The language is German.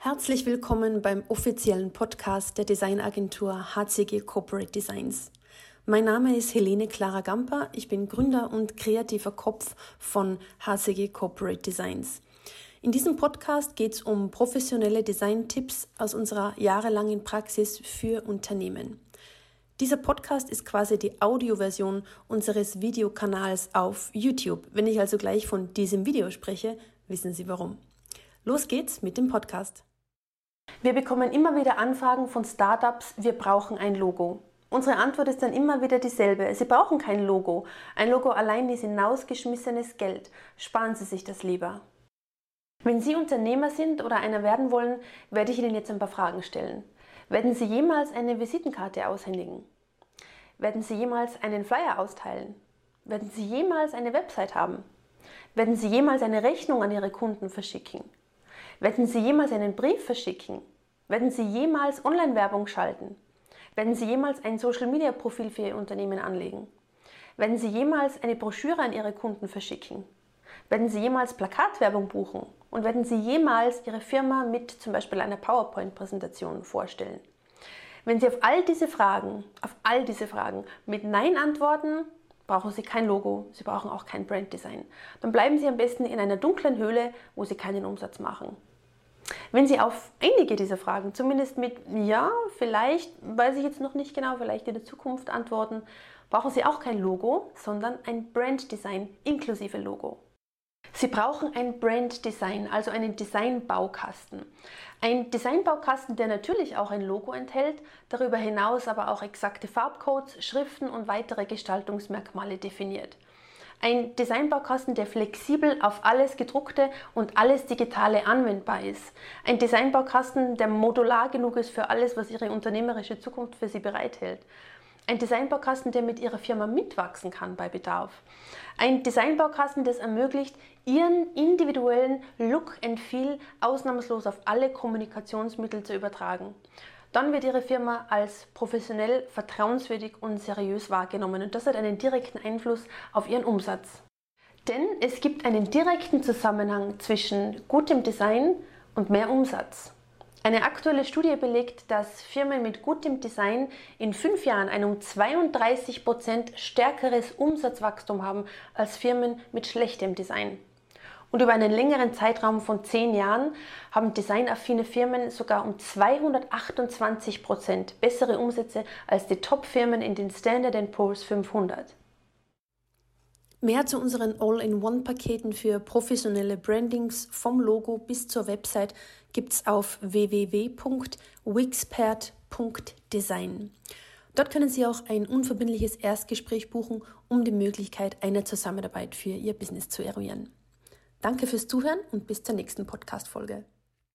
Herzlich willkommen beim offiziellen Podcast der Designagentur HCG Corporate Designs. Mein Name ist Helene Clara Gamper. Ich bin Gründer und kreativer Kopf von HCG Corporate Designs. In diesem Podcast geht es um professionelle Design-Tipps aus unserer jahrelangen Praxis für Unternehmen. Dieser Podcast ist quasi die Audioversion unseres Videokanals auf YouTube. Wenn ich also gleich von diesem Video spreche, wissen Sie warum. Los geht's mit dem Podcast. Wir bekommen immer wieder Anfragen von Startups, wir brauchen ein Logo. Unsere Antwort ist dann immer wieder dieselbe. Sie brauchen kein Logo. Ein Logo allein ist hinausgeschmissenes Geld. Sparen Sie sich das lieber. Wenn Sie Unternehmer sind oder einer werden wollen, werde ich Ihnen jetzt ein paar Fragen stellen. Werden Sie jemals eine Visitenkarte aushändigen? Werden Sie jemals einen Flyer austeilen? Werden Sie jemals eine Website haben? Werden Sie jemals eine Rechnung an Ihre Kunden verschicken? Werden Sie jemals einen Brief verschicken? Werden Sie jemals Online-Werbung schalten? Werden Sie jemals ein Social-Media-Profil für Ihr Unternehmen anlegen? Werden Sie jemals eine Broschüre an Ihre Kunden verschicken? Werden Sie jemals Plakatwerbung buchen? Und werden Sie jemals Ihre Firma mit zum Beispiel einer PowerPoint-Präsentation vorstellen? Wenn Sie auf all diese Fragen, auf all diese Fragen mit Nein antworten, brauchen Sie kein Logo, Sie brauchen auch kein Branddesign. Dann bleiben Sie am besten in einer dunklen Höhle, wo Sie keinen Umsatz machen. Wenn Sie auf einige dieser Fragen zumindest mit Ja, vielleicht, weiß ich jetzt noch nicht genau, vielleicht in der Zukunft antworten, brauchen Sie auch kein Logo, sondern ein Branddesign inklusive Logo. Sie brauchen ein Branddesign, also einen Designbaukasten. Ein Designbaukasten, der natürlich auch ein Logo enthält, darüber hinaus aber auch exakte Farbcodes, Schriften und weitere Gestaltungsmerkmale definiert. Ein Designbaukasten, der flexibel auf alles gedruckte und alles digitale anwendbar ist. Ein Designbaukasten, der modular genug ist für alles, was Ihre unternehmerische Zukunft für Sie bereithält. Ein Designbaukasten, der mit Ihrer Firma mitwachsen kann bei Bedarf. Ein Designbaukasten, das ermöglicht, Ihren individuellen Look and Feel ausnahmslos auf alle Kommunikationsmittel zu übertragen dann wird Ihre Firma als professionell, vertrauenswürdig und seriös wahrgenommen und das hat einen direkten Einfluss auf Ihren Umsatz. Denn es gibt einen direkten Zusammenhang zwischen gutem Design und mehr Umsatz. Eine aktuelle Studie belegt, dass Firmen mit gutem Design in fünf Jahren ein um 32 Prozent stärkeres Umsatzwachstum haben als Firmen mit schlechtem Design. Und über einen längeren Zeitraum von zehn Jahren haben designaffine Firmen sogar um 228 Prozent bessere Umsätze als die Top-Firmen in den Standard Poor's 500. Mehr zu unseren All-in-One-Paketen für professionelle Brandings vom Logo bis zur Website gibt's auf www.wixpert.design. Dort können Sie auch ein unverbindliches Erstgespräch buchen, um die Möglichkeit einer Zusammenarbeit für Ihr Business zu eruieren. Danke fürs Zuhören und bis zur nächsten Podcast-Folge.